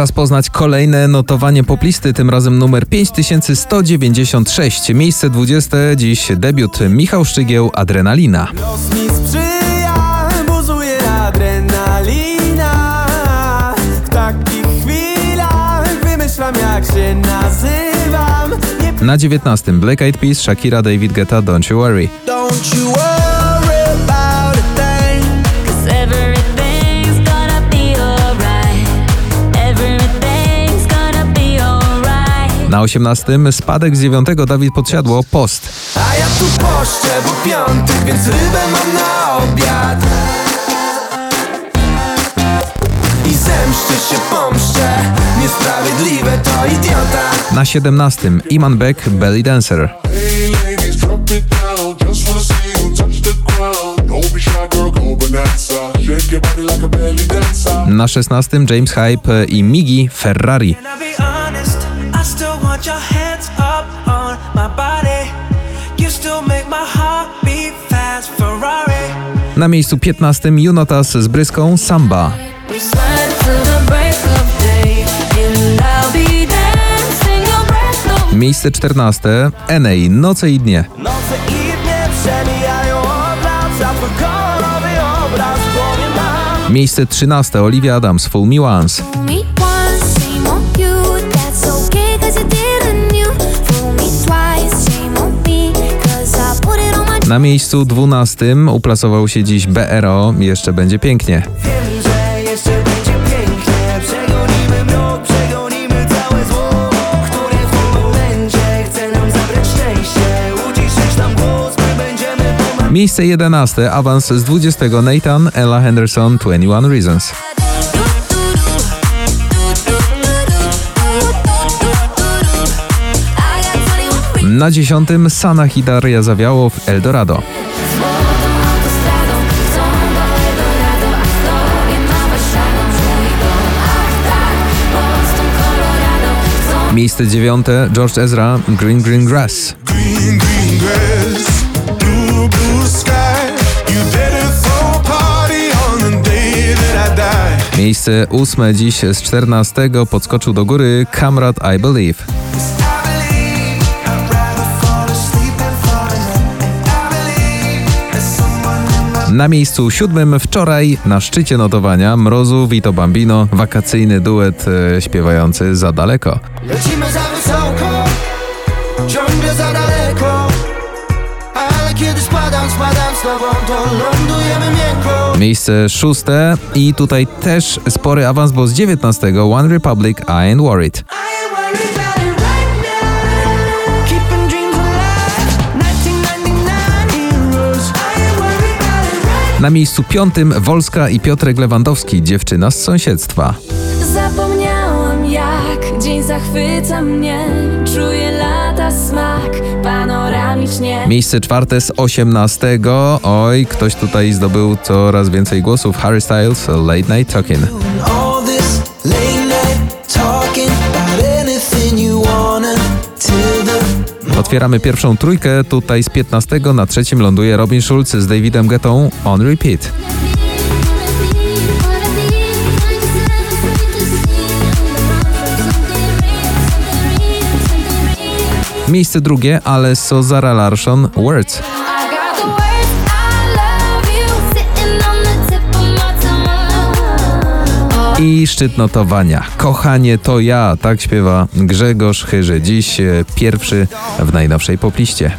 Czas poznać kolejne notowanie poplisty, tym razem numer 5196. Miejsce 20. Dziś debiut Michał Szczygieł, Adrenalina. Los mi sprzyja, buzuje adrenalina W takich chwilach wymyślam jak się nazywam Nie Na 19. Black Eyed Peas, Shakira, David Guetta, Don't You Worry. Don't you worry Na 18. Spadek z 9. Dawid Podsiadło, Post. A ja tu poszczę, bo piątek, więc rybę mam na obiad I zemszczę się, pomszczę Niesprawiedliwe to idiota Na 17. Iman Beck, Belly Dancer. Na 16. James Hype i Migi, Ferrari. I still want your hands up on my body. You still make my heart beat fast, Ferrari. Na miejscu 15. Junotas z Bryską, Samba. Miejsce 14. Enej, Noce i dnie. Noce i dnie przemijają od lat obraz w głowie mam Miejsce 13. Olivia Adams, Full Me Once. Na miejscu 12. uplasował się dziś BRO, jeszcze będzie pięknie. Wiem, że jeszcze będzie pięknie Przegonimy mrok, przegonimy całe zło Które w tym momencie chce nam zabrać szczęście Uciszysz nam głos, my będziemy pomagać Miejsce 11. Awans z 20. Nathan, Ella Henderson, 21 Reasons. Na 10. Sana Hidaria Zawiało w Eldorado. Miejsce 9. George Ezra, Green Green Grass. Green, green. Blue, blue. Miejsce 8. Dziś z 14. podskoczył do góry Kamrat. I believe Na miejscu siódmym wczoraj na szczycie notowania Mrozu, Vito Bambino, wakacyjny duet e, śpiewający za daleko. Lecimy za wysoko, ciągle za daleko Ale kiedy spadam, spadam z tobą, to lądujemy miękko Miejsce szóste i tutaj też spory awans, bo z 19 One Republic I Ain't Worried. I ain't worried Na miejscu piątym Wolska i Piotrek Lewandowski, dziewczyna z sąsiedztwa. Zapomniałam jak dzień zachwyca mnie Czuję lata smak panoramicznie Miejsce czwarte z 18. Oj, ktoś tutaj zdobył coraz więcej głosów. Harry Styles, Late Night Talking. All this late Otwieramy pierwszą trójkę. Tutaj z 15 na trzecim ląduje Robin Schulz z Davidem Gettą On Repeat. Miejsce drugie, ale Sozara Larsson Words. I szczyt notowania. Kochanie to ja, tak śpiewa Grzegorz Chyży. Dziś e, pierwszy w najnowszej popliście.